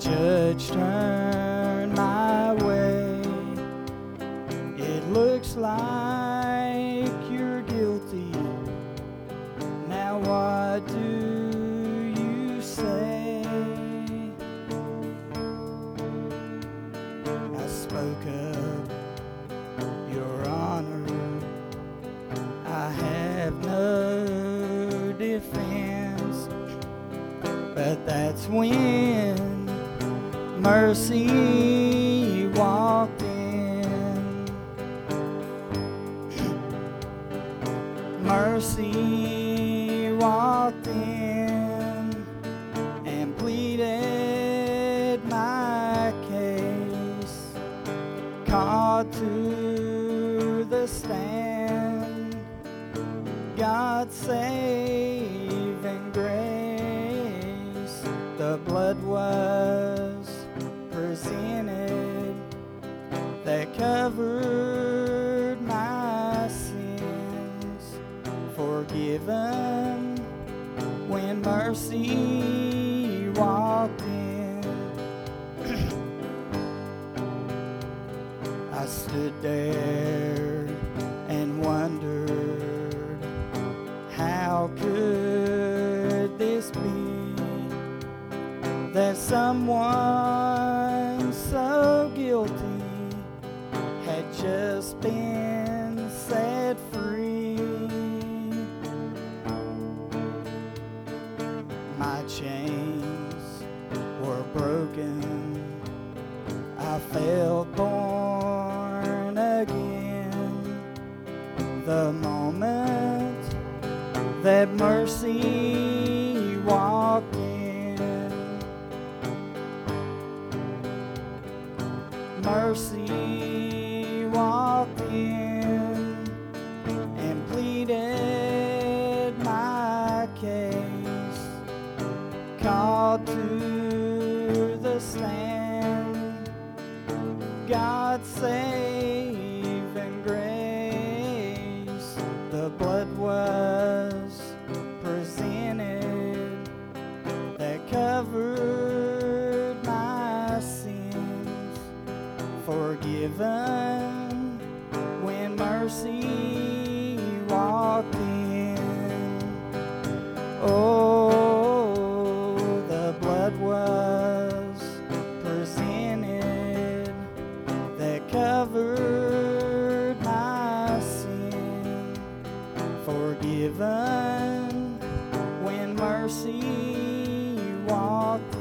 judge turned my way. It looks like you're guilty. Now, what do you say? I spoke up, Your Honor. I have no defense, but that's when mercy walked in. Mercy walked in and pleaded my case, called to the stand. God's saving grace. The blood was presented that covered my sins, forgiven when mercy walked in. I stood there and wondered how could someone so guilty had just been set free. My chains were broken. I felt born again. The moment that mercy walked in. Mercy walked in and pleaded my case, called to the stand. God saving forgiven when mercy walked in. Oh, the blood was presented that covered my sin. Forgiven when mercy walked in.